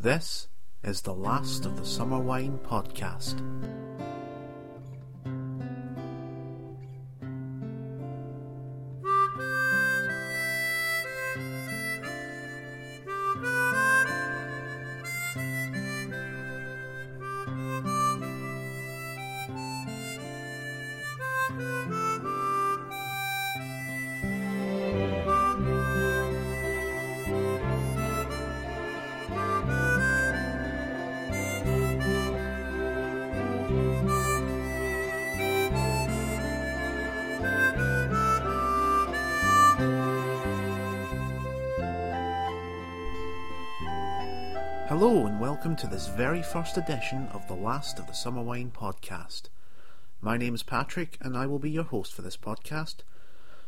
This is the last of the Summer Wine podcast. To this very first edition of the last of the Summer Wine podcast. My name is Patrick, and I will be your host for this podcast.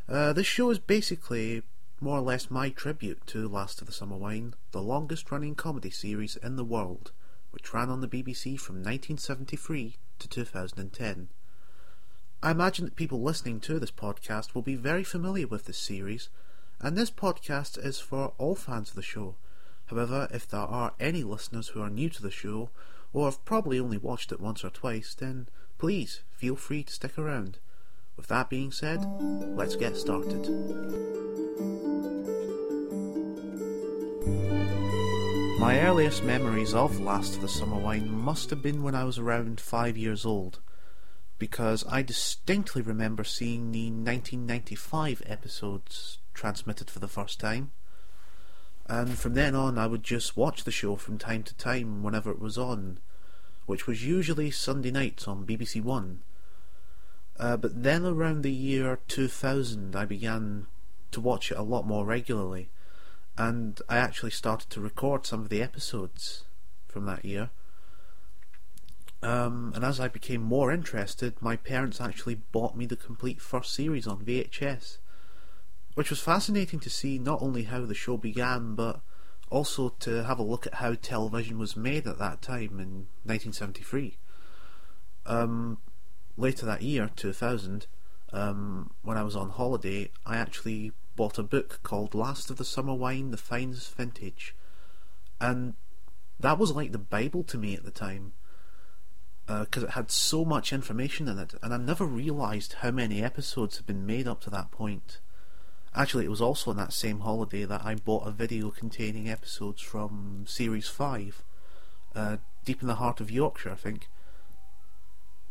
Uh, this show is basically more or less my tribute to Last of the Summer Wine, the longest running comedy series in the world, which ran on the BBC from 1973 to 2010. I imagine that people listening to this podcast will be very familiar with this series, and this podcast is for all fans of the show. However, if there are any listeners who are new to the show, or have probably only watched it once or twice, then please feel free to stick around. With that being said, let's get started. My earliest memories of Last of the Summer Wine must have been when I was around five years old, because I distinctly remember seeing the 1995 episodes transmitted for the first time. And from then on, I would just watch the show from time to time whenever it was on, which was usually Sunday nights on BBC One. Uh, but then around the year 2000, I began to watch it a lot more regularly, and I actually started to record some of the episodes from that year. Um, and as I became more interested, my parents actually bought me the complete first series on VHS which was fascinating to see not only how the show began, but also to have a look at how television was made at that time in 1973. Um, later that year, 2000, um, when I was on holiday, I actually bought a book called Last of the Summer Wine, The Finest Vintage. And that was like the Bible to me at the time. Because uh, it had so much information in it, and I never realised how many episodes had been made up to that point. Actually, it was also on that same holiday that I bought a video containing episodes from Series 5, uh, Deep in the Heart of Yorkshire, I think.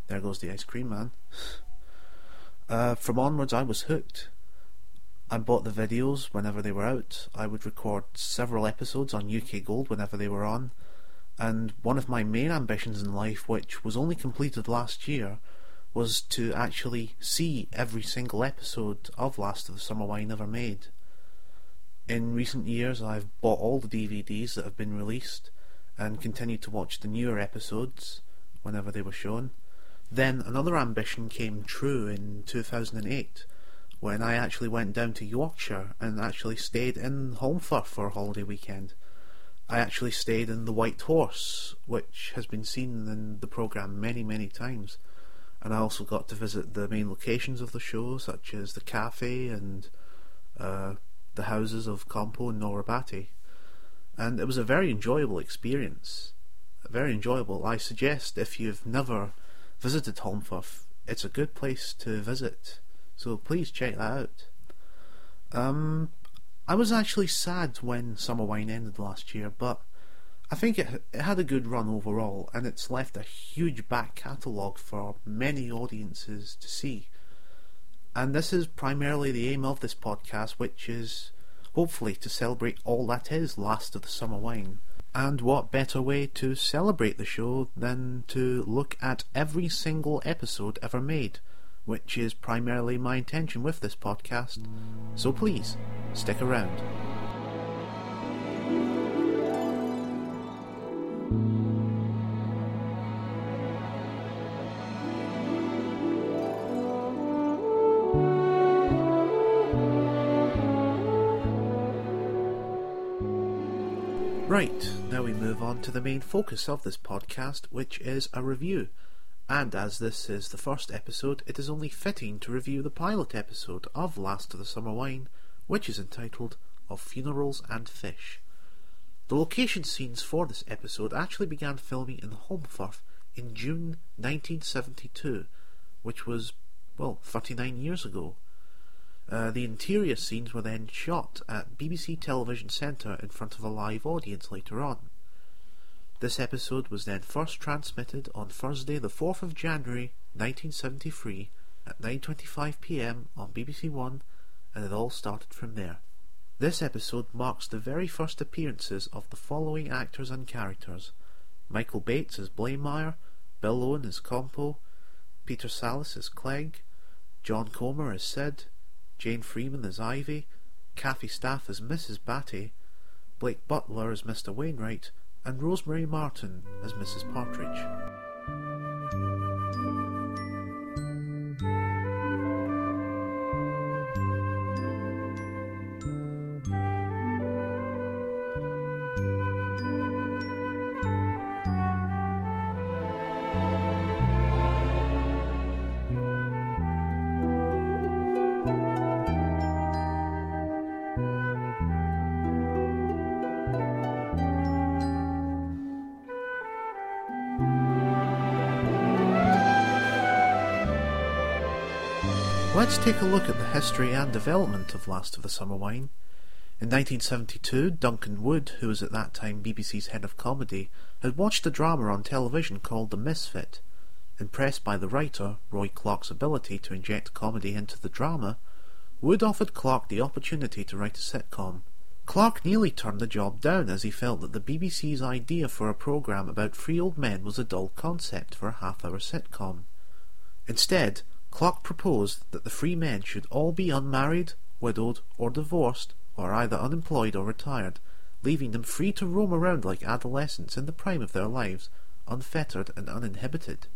There goes the ice cream man. Uh, from onwards, I was hooked. I bought the videos whenever they were out. I would record several episodes on UK Gold whenever they were on. And one of my main ambitions in life, which was only completed last year, was to actually see every single episode of Last of the Summer Wine ever made. In recent years, I've bought all the DVDs that have been released and continued to watch the newer episodes whenever they were shown. Then another ambition came true in 2008 when I actually went down to Yorkshire and actually stayed in Holmfirth for a holiday weekend. I actually stayed in the White Horse, which has been seen in the programme many, many times and I also got to visit the main locations of the show, such as the cafe and uh, the houses of Compo and Nora Batty. And it was a very enjoyable experience. Very enjoyable. I suggest if you've never visited Holmfirth, it's a good place to visit. So please check that out. Um, I was actually sad when Summer Wine ended last year, but I think it, it had a good run overall, and it's left a huge back catalogue for many audiences to see. And this is primarily the aim of this podcast, which is hopefully to celebrate all that is Last of the Summer Wine. And what better way to celebrate the show than to look at every single episode ever made, which is primarily my intention with this podcast. So please, stick around. Right, now we move on to the main focus of this podcast, which is a review. And as this is the first episode, it is only fitting to review the pilot episode of Last of the Summer Wine, which is entitled Of Funerals and Fish. The location scenes for this episode actually began filming in Holmfirth in June 1972, which was, well, 39 years ago. Uh, the interior scenes were then shot at BBC Television Centre in front of a live audience later on. This episode was then first transmitted on Thursday, the 4th of January 1973 at 9.25pm on BBC One, and it all started from there. This episode marks the very first appearances of the following actors and characters Michael Bates as Blamire, Bill Owen as Compo, Peter Sallis as Clegg, John Comer as Sid, Jane Freeman as Ivy, Kathy Staff as Mrs. Batty, Blake Butler as Mr. Wainwright, and Rosemary Martin as Mrs. Partridge. Let's take a look at the history and development of Last of the Summer Wine. In 1972, Duncan Wood, who was at that time BBC's head of comedy, had watched a drama on television called The Misfit. Impressed by the writer, Roy Clarke's ability to inject comedy into the drama, Wood offered Clarke the opportunity to write a sitcom. Clarke nearly turned the job down as he felt that the BBC's idea for a programme about three old men was a dull concept for a half-hour sitcom. Instead, Clarke proposed that the three men should all be unmarried, widowed, or divorced, or either unemployed or retired, leaving them free to roam around like adolescents in the prime of their lives, unfettered and uninhibited.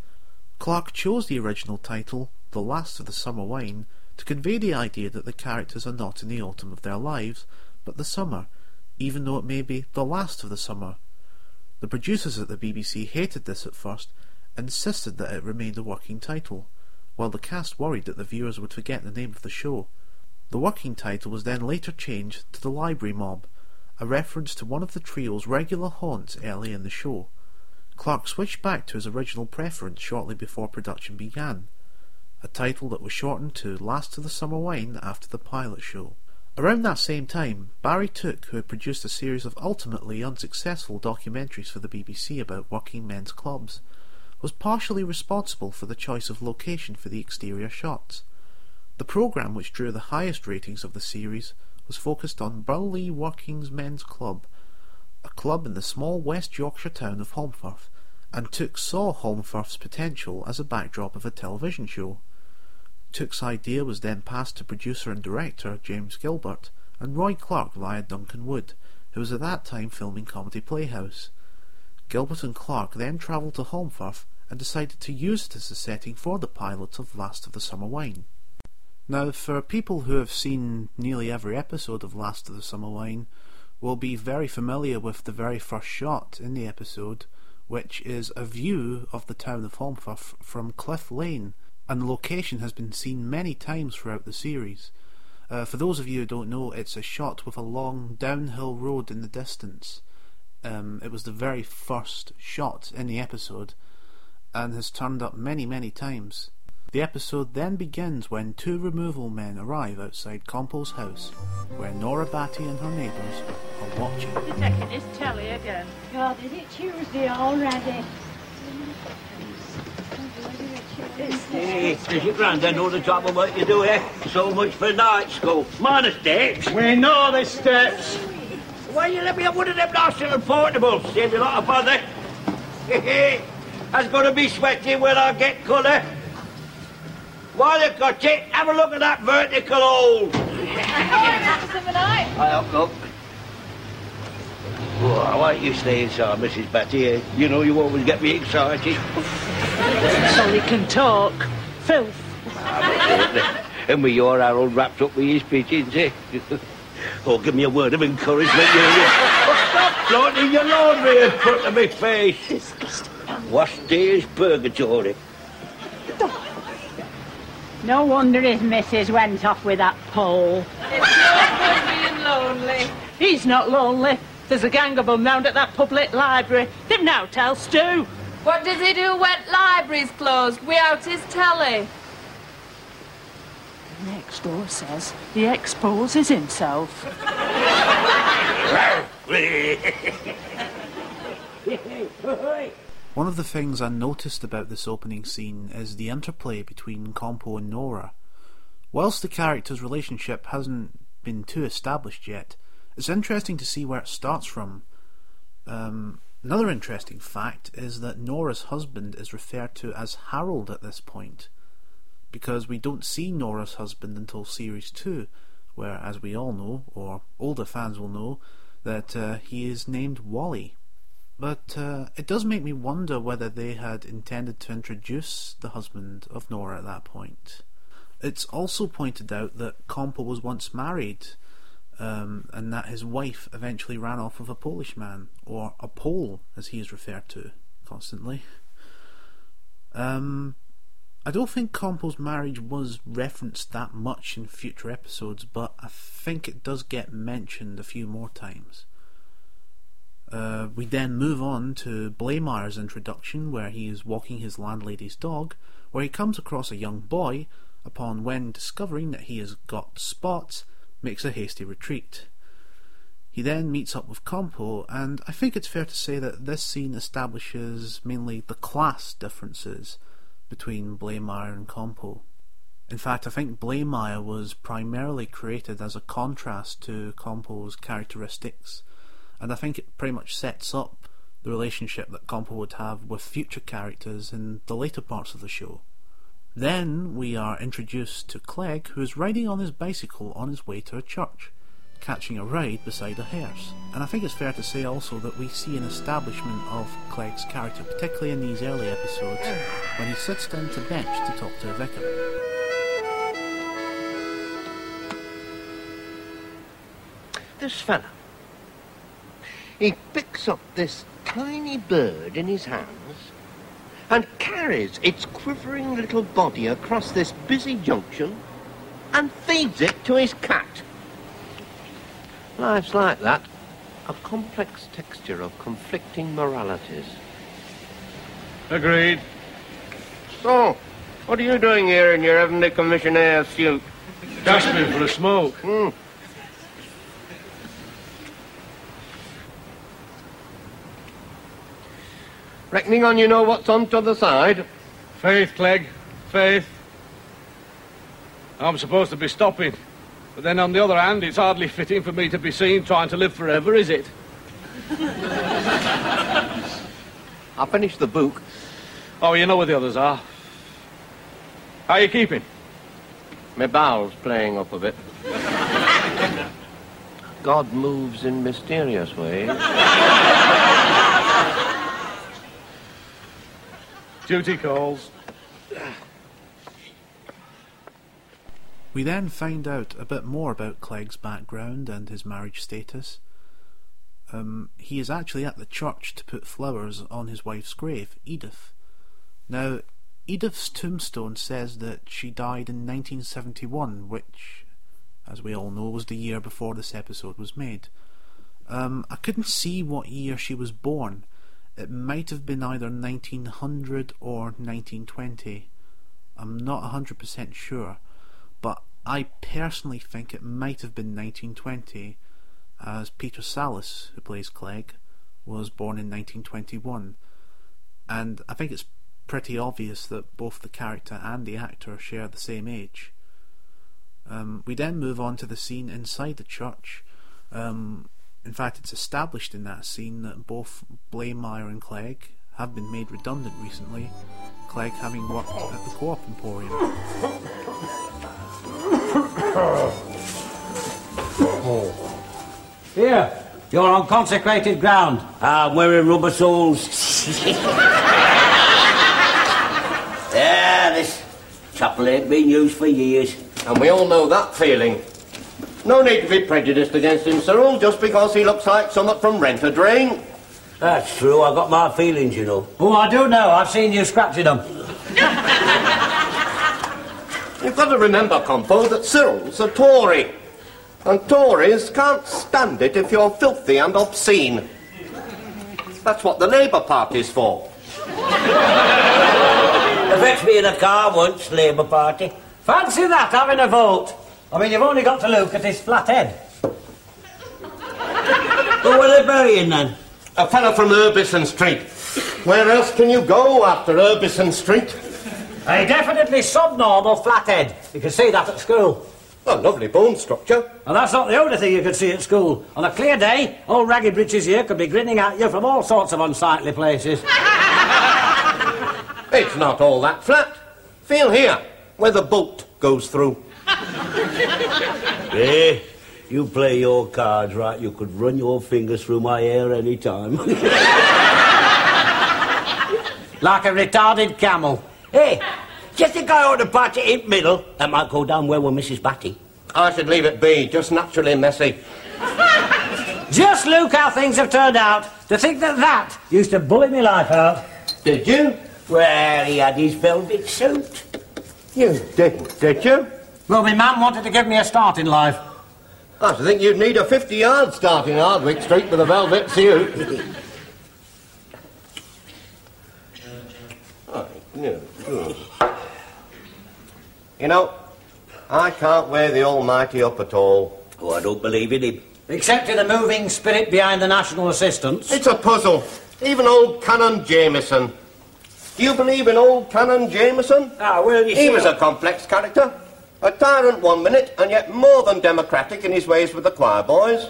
Clarke chose the original title, The Last of the Summer Wine, to convey the idea that the characters are not in the autumn of their lives, but the summer, even though it may be the last of the summer. The producers at the BBC hated this at first, insisted that it remained a working title while the cast worried that the viewers would forget the name of the show. The working title was then later changed to The Library Mob, a reference to one of the trio's regular haunts early in the show. Clarke switched back to his original preference shortly before production began, a title that was shortened to Last of the Summer Wine after the pilot show. Around that same time, Barry Took, who had produced a series of ultimately unsuccessful documentaries for the BBC about working men's clubs, was partially responsible for the choice of location for the exterior shots. The programme which drew the highest ratings of the series was focused on Burnlee Working's Men's Club, a club in the small West Yorkshire town of Holmfirth, and Took saw Holmfirth's potential as a backdrop of a television show. Took's idea was then passed to producer and director James Gilbert and Roy Clarke via Duncan Wood, who was at that time filming Comedy Playhouse. Gilbert and Clarke then travelled to Holmfirth and decided to use it as the setting for the pilot of Last of the Summer Wine. Now, for people who have seen nearly every episode of Last of the Summer Wine, will be very familiar with the very first shot in the episode, which is a view of the town of Holmfirth from Cliff Lane, and the location has been seen many times throughout the series. Uh, for those of you who don't know, it's a shot with a long downhill road in the distance. Um, it was the very first shot in the episode, and has turned up many, many times. The episode then begins when two removal men arrive outside Compo's house, where Nora Batty and her neighbours are watching. They're taking his telly again. God, is it Tuesday already? Hey, does your granddad know the job of what you do here? So much for night school. Minus steps. We know the steps. Why you let me have one of them nice little portables? Save you a lot of bother. That's going to be sweaty when I get colour. While you've got it, have a look at that vertical hole. I hope not. Oh, why don't you stay inside, Mrs. Batty? You know you always get me excited. So he can talk. Filth. and with your Harold wrapped up with his pigeons, eh? oh, give me a word of encouragement, you. oh, stop flaunting your laundry in front of me face. Disgusting. Worst day is purgatory. No wonder his missus went off with that pole. It's not good being lonely. He's not lonely. There's a gang of 'em round at that public library. They've now tell Stu. What does he do when library's closed without his telly? Next door says he exposes himself. One of the things I noticed about this opening scene is the interplay between Compo and Nora. Whilst the characters' relationship hasn't been too established yet, it's interesting to see where it starts from. Um, another interesting fact is that Nora's husband is referred to as Harold at this point, because we don't see Nora's husband until series 2, where, as we all know, or older fans will know, that uh, he is named Wally. But uh, it does make me wonder whether they had intended to introduce the husband of Nora at that point. It's also pointed out that Compo was once married, um, and that his wife eventually ran off with a Polish man, or a Pole, as he is referred to constantly. Um, I don't think Compo's marriage was referenced that much in future episodes, but I think it does get mentioned a few more times. Uh, we then move on to Blamire's introduction, where he is walking his landlady's dog, where he comes across a young boy, upon when discovering that he has got spots, makes a hasty retreat. He then meets up with Compo, and I think it's fair to say that this scene establishes mainly the class differences between Blamire and Compo. In fact, I think Blamire was primarily created as a contrast to Compo's characteristics and I think it pretty much sets up the relationship that Compo would have with future characters in the later parts of the show. Then we are introduced to Clegg, who is riding on his bicycle on his way to a church, catching a ride beside a hearse. And I think it's fair to say also that we see an establishment of Clegg's character, particularly in these early episodes, when he sits down to bench to talk to a vicar. This fella, he picks up this tiny bird in his hands and carries its quivering little body across this busy junction and feeds it to his cat. Life's like that. A complex texture of conflicting moralities. Agreed. So, what are you doing here in your heavenly commissionaire suit? Just Gasping for a smoke. Hmm. Reckoning on you know what's on t'other side? Faith, Clegg. Faith. I'm supposed to be stopping. But then on the other hand, it's hardly fitting for me to be seen trying to live forever, is it? I finished the book. Oh, you know where the others are. How are you keeping? My bowels playing up a bit. God moves in mysterious ways. Duty calls. We then find out a bit more about Clegg's background and his marriage status. Um, he is actually at the church to put flowers on his wife's grave, Edith. Now, Edith's tombstone says that she died in 1971, which, as we all know, was the year before this episode was made. Um, I couldn't see what year she was born. It might have been either 1900 or 1920. I'm not 100% sure, but I personally think it might have been 1920, as Peter Sallis, who plays Clegg, was born in 1921. And I think it's pretty obvious that both the character and the actor share the same age. Um, we then move on to the scene inside the church. Um, in fact, it's established in that scene that both Blamire and Clegg have been made redundant recently, Clegg having worked at the Co-op Emporium. Here, you're on consecrated ground. I'm wearing rubber soles. yeah, this chapel ain't been used for years. And we all know that feeling. No need to be prejudiced against him, Cyril, just because he looks like someone from Rent a Drain. That's true, I've got my feelings, you know. Oh, I do know. I've seen you scratching them. You've got to remember, Compo, that Cyril's a Tory. And Tories can't stand it if you're filthy and obscene. That's what the Labour Party's for. They fetched me in a car once, Labour Party. Fancy that, having a vote. I mean, you've only got to look at his flat head. Who were they burying then? A fellow from Urbison Street. Where else can you go after Urbison Street? A definitely subnormal flat head. You can see that at school. A lovely bone structure. And that's not the only thing you could see at school. On a clear day, old Raggy Britches here could be grinning at you from all sorts of unsightly places. It's not all that flat. Feel here, where the bolt goes through. Eh, you play your cards right, you could run your fingers through my hair any time. Like a retarded camel. hey, just a guy on the party in middle, that might go down well with Mrs. Batty. I should leave it be, just naturally messy. Just look how things have turned out. To think that that used to bully me life out. Did you? Well, he had his velvet suit. You didn't, did you? Well, my mum wanted to give me a start in life. I should think you'd need a 50 yard start in Hardwick Street with a velvet suit. Right, yeah, good. You know, I can't wear the Almighty up at all. Oh, I don't believe in him. Except in the moving spirit behind the National Assistance. It's a puzzle. Even old Canon Jameson. Do you believe in old Canon Jameson? Ah, well, you He see... was a complex character. A tyrant one minute, and yet more than democratic in his ways with the choir boys.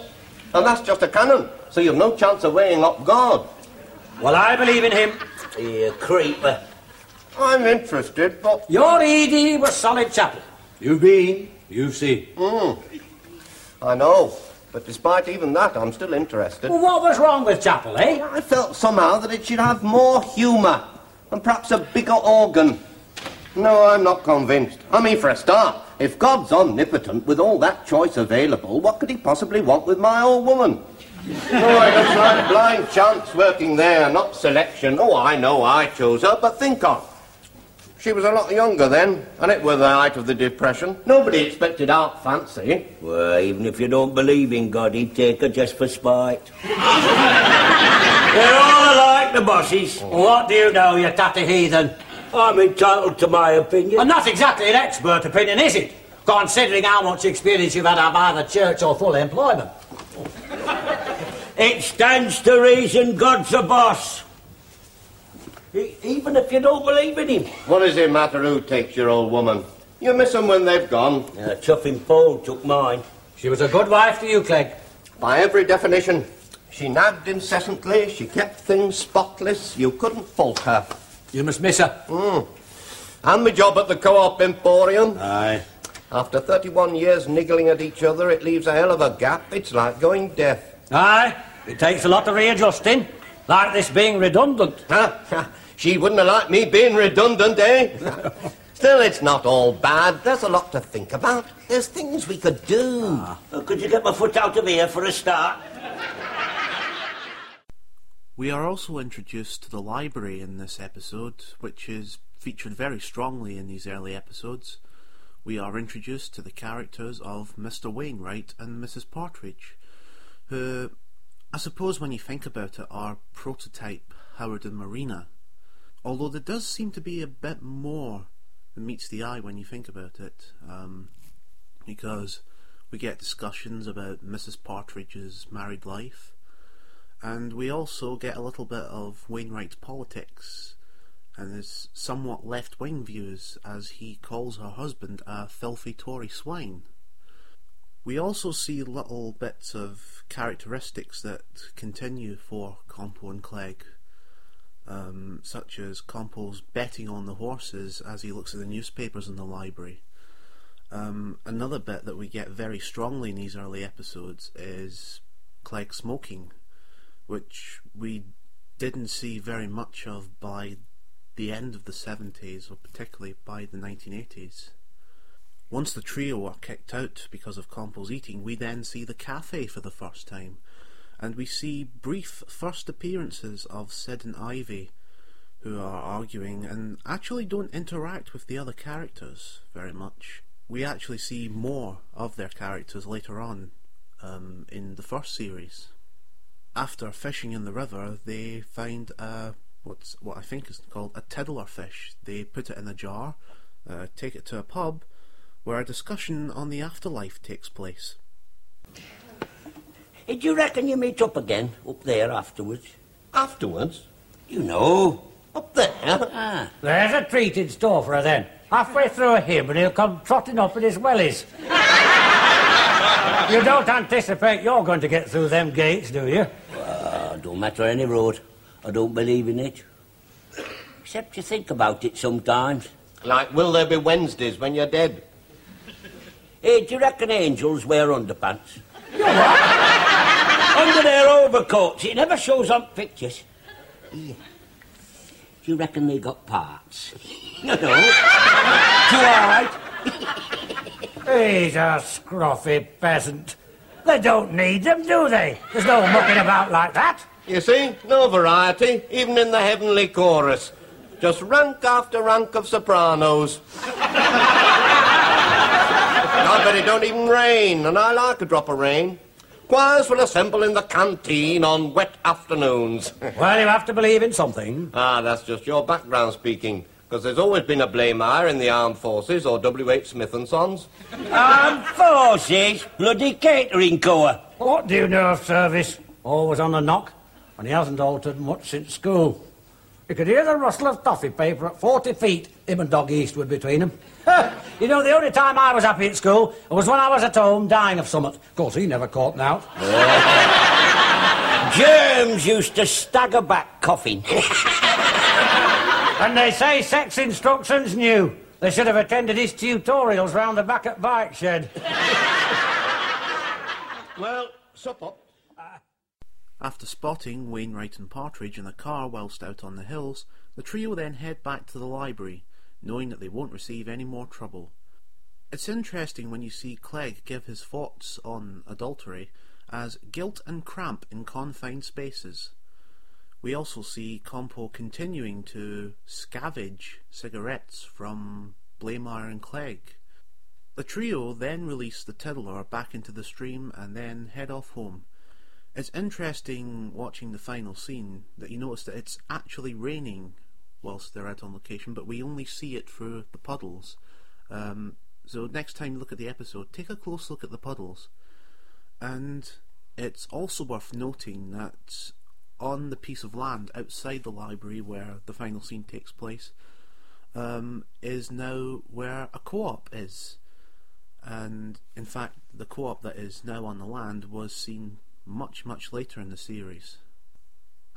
And that's just a canon, so you've no chance of weighing up God. Well, I believe in him. You creeper. I'm interested, but Your ED was solid chapel. You've been, you've seen. I know. But despite even that, I'm still interested. Well, what was wrong with chapel, eh? I felt somehow that it should have more humour and perhaps a bigger organ. No, I'm not convinced. I mean, for a start, if God's omnipotent with all that choice available, what could he possibly want with my old woman? oh, it looks like blind chance working there, not selection. Oh, I know I chose her, but think of. She was a lot younger then, and it were the height of the Depression. Nobody expected art fancy. Well, even if you don't believe in God, he'd take her just for spite. They're all alike, the bosses. What do you know, you tatty heathen? I'm entitled to my opinion. And not exactly an expert opinion, is it? Considering how much experience you've had of either church or full employment. It stands to reason God's a boss. E- even if you don't believe in him. What does it matter who takes your old woman? You miss them when they've gone. Uh, Chuffing Paul took mine. She was a good wife to you, Clegg. By every definition. She nagged incessantly, she kept things spotless, you couldn't fault her. You must miss her. And my job at the Co-op Emporium. Aye. After 31 years niggling at each other, it leaves a hell of a gap. It's like going deaf. Aye, it takes a lot of readjusting. Like this being redundant. Huh? she wouldn't have liked me being redundant, eh? Still, it's not all bad. There's a lot to think about. There's things we could do. Uh, could you get my foot out of here for a start? We are also introduced to the library in this episode, which is featured very strongly in these early episodes. We are introduced to the characters of Mr. Wainwright and Mrs. Partridge, who, I suppose, when you think about it, are prototype Howard and Marina. Although there does seem to be a bit more than meets the eye when you think about it, um, because we get discussions about Mrs. Partridge's married life. And we also get a little bit of Wainwright's politics and his somewhat left wing views as he calls her husband a filthy Tory swine. We also see little bits of characteristics that continue for Compo and Clegg, um, such as Compo's betting on the horses as he looks at the newspapers in the library. Um, another bit that we get very strongly in these early episodes is Clegg smoking which we didn't see very much of by the end of the 70s, or particularly by the 1980s. Once the trio are kicked out because of Compo's eating, we then see the cafe for the first time, and we see brief first appearances of Sid and Ivy, who are arguing and actually don't interact with the other characters very much. we actually see more of their characters later on um, in the first series. After fishing in the river, they find a what's what I think is called a tiddler fish. They put it in a jar, uh, take it to a pub, where a discussion on the afterlife takes place. Hey, do you reckon you meet up again up there afterwards? Afterwards, You know. up there, Ah. There's a treat in store for her then. Halfway through a hymn and he'll come trotting up in his wellies. you don't anticipate you're going to get through them gates, do you? Don't matter any road. I don't believe in it. Except you think about it sometimes. like will there be Wednesdays when you're dead? Hey, do you reckon angels wear underpants? Under their overcoats. It never shows on pictures. Yeah. Do you reckon they got parts? No, no. Too hard. He's a scruffy peasant. They don't need them, do they? There's no mucking about like that. You see, no variety, even in the heavenly chorus. Just rank after rank of sopranos. I bet it don't even rain, and I like a drop of rain. Choirs will assemble in the canteen on wet afternoons. Well, you have to believe in something. ah, that's just your background speaking, because there's always been a Blamire in the armed forces or W.H. Smith and Sons. Armed forces, bloody catering corps. What do you know of service? Always on the knock, and he hasn't altered much since school. You could hear the rustle of toffee paper at 40 feet, him and Dog Eastwood between them. you know, the only time I was happy at school was when I was at home dying of something. Of course, he never caught me out. Germs used to stagger back coughing. And they say sex instructions new. They should have attended his tutorials round the back at bike shed. Well, sup up. After spotting Wainwright and Partridge in a car whilst out on the hills, the trio then head back to the library, knowing that they won't receive any more trouble. It's interesting when you see Clegg give his thoughts on adultery as guilt and cramp in confined spaces. We also see Compo continuing to scavenge cigarettes from Blamire and Clegg. The trio then release the tiddler back into the stream and then head off home. It's interesting watching the final scene that you notice that it's actually raining whilst they're out on location, but we only see it through the puddles. Um, so next time you look at the episode, take a close look at the puddles. And it's also worth noting that on the piece of land outside the library where the final scene takes place um, is now where a co-op is. And in fact, the co-op that is now on the land was seen much, much later in the series.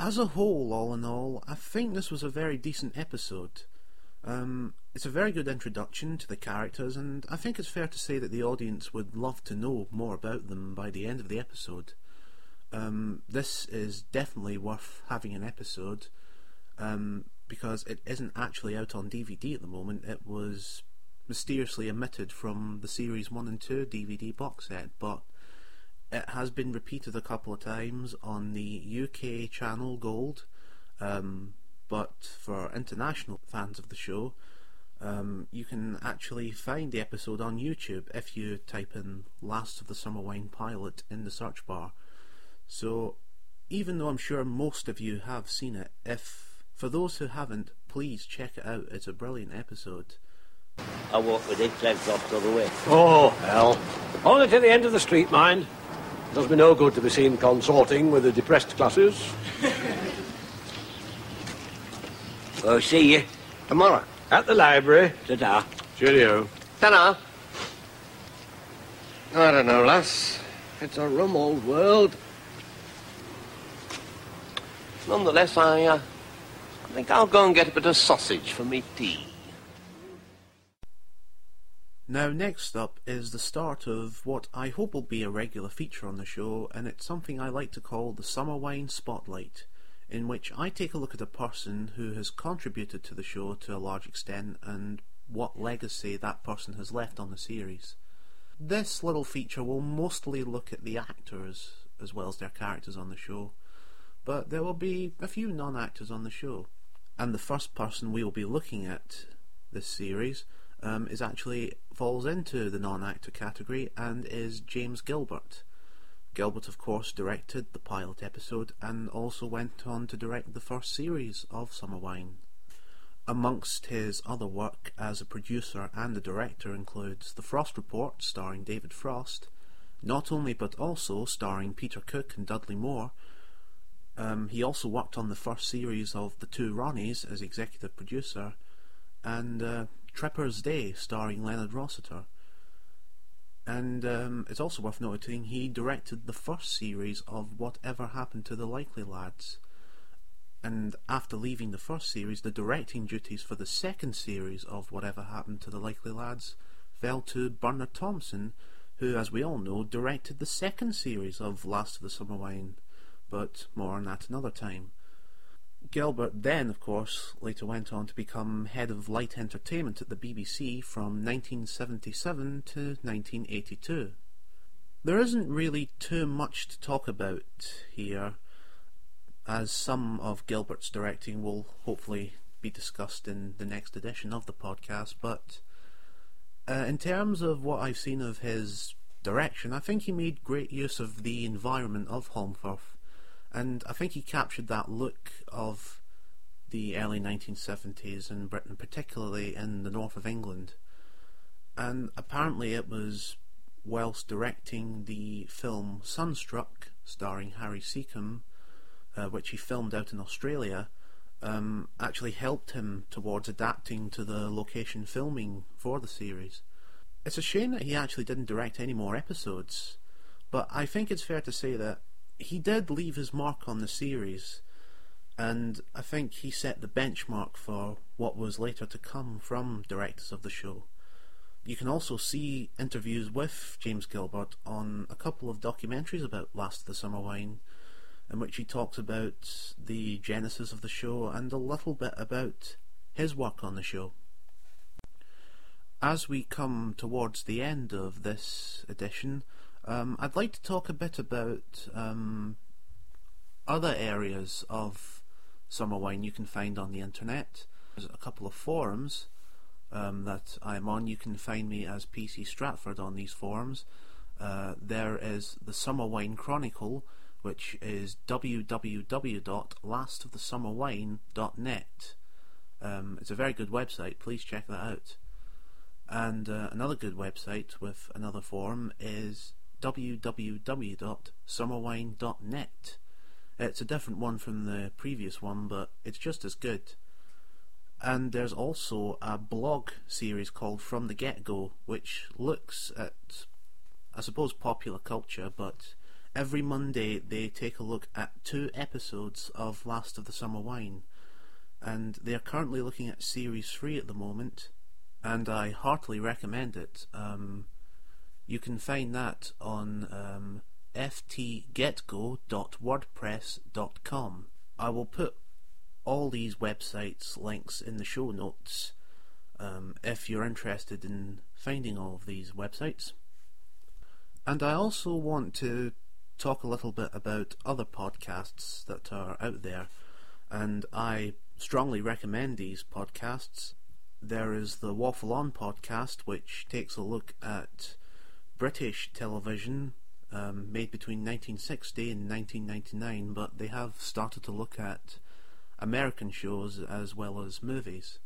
As a whole, all in all, I think this was a very decent episode. Um, it's a very good introduction to the characters, and I think it's fair to say that the audience would love to know more about them by the end of the episode. Um, this is definitely worth having an episode um, because it isn't actually out on DVD at the moment. It was mysteriously omitted from the series 1 and 2 DVD box set, but it has been repeated a couple of times on the UK channel Gold. Um, but for international fans of the show, um, you can actually find the episode on YouTube if you type in Last of the Summer Wine Pilot in the search bar. So, even though I'm sure most of you have seen it, if for those who haven't, please check it out. It's a brilliant episode. I walk with it, legs off the other way. Oh, hell. Only to the end of the street, mind. Does me no good to be seen consorting with the depressed classes. Oh, see you. Tomorrow. At the library. Ta-ta. Cheerio. Ta-da. I don't know, lass. It's a rum old world. Nonetheless, I, uh, I think I'll go and get a bit of sausage for me tea. Now, next up is the start of what I hope will be a regular feature on the show, and it's something I like to call the Summer Wine Spotlight, in which I take a look at a person who has contributed to the show to a large extent and what legacy that person has left on the series. This little feature will mostly look at the actors as well as their characters on the show, but there will be a few non actors on the show. And the first person we will be looking at this series um, is actually falls into the non-actor category and is James Gilbert. Gilbert, of course, directed the pilot episode and also went on to direct the first series of Summer Wine. Amongst his other work as a producer and a director includes The Frost Report, starring David Frost, not only but also starring Peter Cook and Dudley Moore. Um, he also worked on the first series of The Two Ronnies as executive producer, and uh, Tripper's Day, starring Leonard Rossiter. And um, it's also worth noting he directed the first series of Whatever Happened to the Likely Lads. And after leaving the first series, the directing duties for the second series of Whatever Happened to the Likely Lads fell to Bernard Thompson, who, as we all know, directed the second series of Last of the Summer Wine. But more on that another time. Gilbert then, of course, later went on to become head of light entertainment at the BBC from 1977 to 1982. There isn't really too much to talk about here, as some of Gilbert's directing will hopefully be discussed in the next edition of the podcast, but uh, in terms of what I've seen of his direction, I think he made great use of the environment of Holmfirth and I think he captured that look of the early 1970s in Britain, particularly in the north of England. And apparently, it was whilst directing the film Sunstruck, starring Harry Secombe, uh, which he filmed out in Australia, um, actually helped him towards adapting to the location filming for the series. It's a shame that he actually didn't direct any more episodes, but I think it's fair to say that he did leave his mark on the series, and I think he set the benchmark for what was later to come from directors of the show. You can also see interviews with James Gilbert on a couple of documentaries about Last of the Summer Wine, in which he talks about the genesis of the show and a little bit about his work on the show. As we come towards the end of this edition, um, I'd like to talk a bit about um, other areas of summer wine you can find on the internet. There's a couple of forums um, that I'm on. You can find me as PC Stratford on these forums. Uh, there is the Summer Wine Chronicle, which is www.lastofthesummerwine.net. Um, it's a very good website. Please check that out. And uh, another good website with another forum is www.summerwine.net. It's a different one from the previous one, but it's just as good. And there's also a blog series called From the Get Go, which looks at, I suppose, popular culture, but every Monday they take a look at two episodes of Last of the Summer Wine. And they are currently looking at series 3 at the moment, and I heartily recommend it. Um, you can find that on um, ftgetgo.wordpress.com. I will put all these websites links in the show notes um, if you're interested in finding all of these websites. And I also want to talk a little bit about other podcasts that are out there, and I strongly recommend these podcasts. There is the Waffle On podcast, which takes a look at British television um, made between 1960 and 1999, but they have started to look at American shows as well as movies.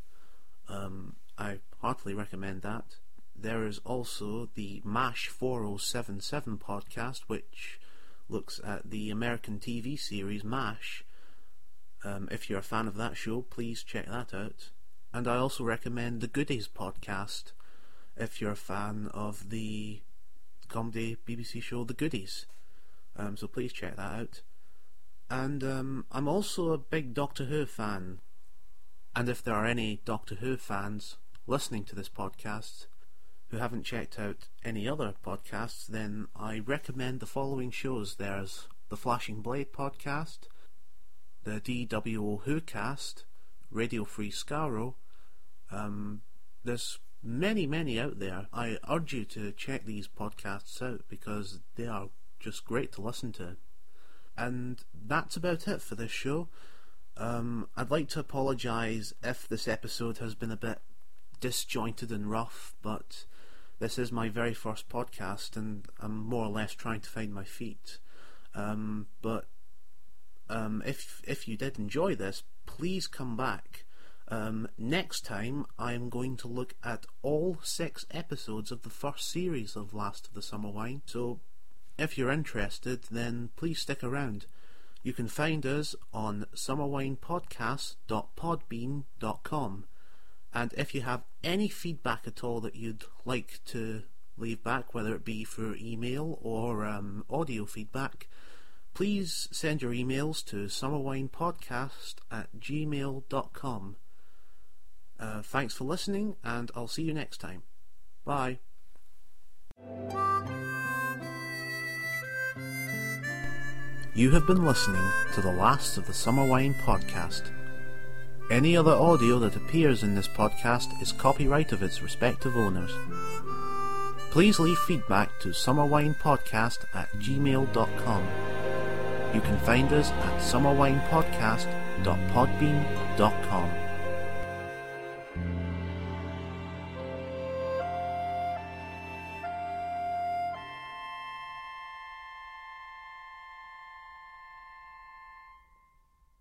Um, I heartily recommend that. There is also the MASH 4077 podcast, which looks at the American TV series MASH. Um, if you're a fan of that show, please check that out. And I also recommend the Goodies podcast if you're a fan of the comedy BBC show The Goodies. Um, so please check that out. And um, I'm also a big Doctor Who fan. And if there are any Doctor Who fans listening to this podcast who haven't checked out any other podcasts, then I recommend the following shows. There's the Flashing Blade podcast, the DWO Who cast, Radio Free Skaro. Um, there's many, many out there. I urge you to check these podcasts out because they are just great to listen to. And that's about it for this show. Um, I'd like to apologise if this episode has been a bit disjointed and rough, but this is my very first podcast, and I'm more or less trying to find my feet. Um, but um, if if you did enjoy this, please come back. Um, next time, I'm going to look at all six episodes of the first series of Last of the Summer Wine. So, if you're interested, then please stick around. You can find us on summerwinepodcast.podbean.com. And if you have any feedback at all that you'd like to leave back, whether it be for email or um, audio feedback, please send your emails to summerwinepodcast at gmail.com. Uh, thanks for listening, and I'll see you next time. Bye. You have been listening to the last of the Summer Wine podcast. Any other audio that appears in this podcast is copyright of its respective owners. Please leave feedback to summerwinepodcast at gmail.com. You can find us at summerwinepodcast.podbean.com.